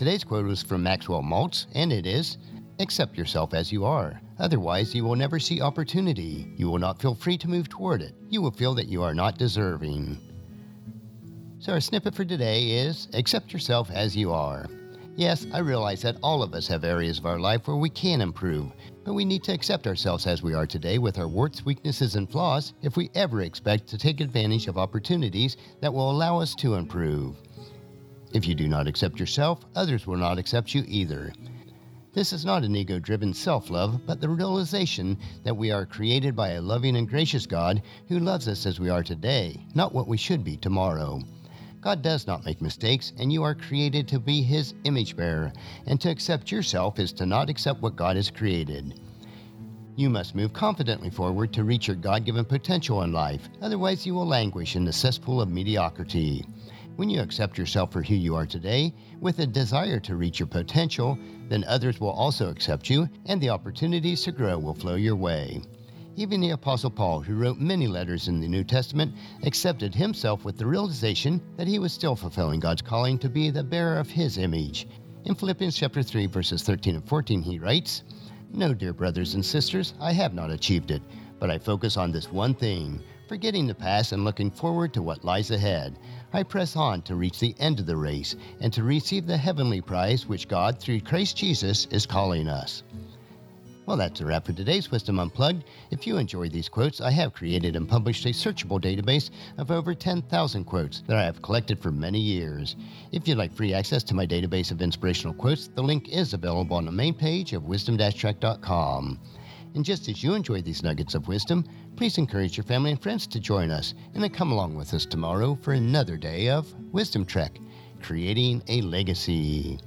Today's quote was from Maxwell Maltz, and it is Accept yourself as you are. Otherwise, you will never see opportunity. You will not feel free to move toward it. You will feel that you are not deserving. So, our snippet for today is Accept yourself as you are. Yes, I realize that all of us have areas of our life where we can improve, but we need to accept ourselves as we are today with our warts, weaknesses, and flaws if we ever expect to take advantage of opportunities that will allow us to improve. If you do not accept yourself, others will not accept you either. This is not an ego driven self love, but the realization that we are created by a loving and gracious God who loves us as we are today, not what we should be tomorrow. God does not make mistakes, and you are created to be His image bearer, and to accept yourself is to not accept what God has created. You must move confidently forward to reach your God given potential in life, otherwise, you will languish in the cesspool of mediocrity. When you accept yourself for who you are today, with a desire to reach your potential, then others will also accept you, and the opportunities to grow will flow your way. Even the Apostle Paul, who wrote many letters in the New Testament, accepted himself with the realization that he was still fulfilling God's calling to be the bearer of his image. In Philippians chapter 3 verses 13 and 14 he writes, "No, dear brothers and sisters, I have not achieved it, but I focus on this one thing, forgetting the past and looking forward to what lies ahead. I press on to reach the end of the race and to receive the heavenly prize which God, through Christ Jesus, is calling us. Well, that's a wrap for today's Wisdom Unplugged. If you enjoyed these quotes, I have created and published a searchable database of over 10,000 quotes that I have collected for many years. If you'd like free access to my database of inspirational quotes, the link is available on the main page of wisdom-trek.com. And just as you enjoy these nuggets of wisdom, please encourage your family and friends to join us and then come along with us tomorrow for another day of Wisdom Trek, creating a legacy.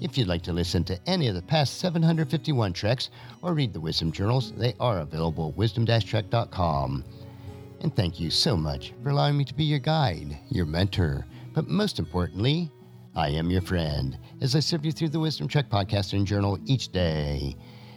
If you'd like to listen to any of the past 751 treks or read the Wisdom Journals, they are available at wisdom-trek.com. And thank you so much for allowing me to be your guide, your mentor, but most importantly, I am your friend as I serve you through the Wisdom Trek podcast and journal each day.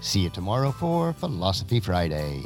See you tomorrow for Philosophy Friday.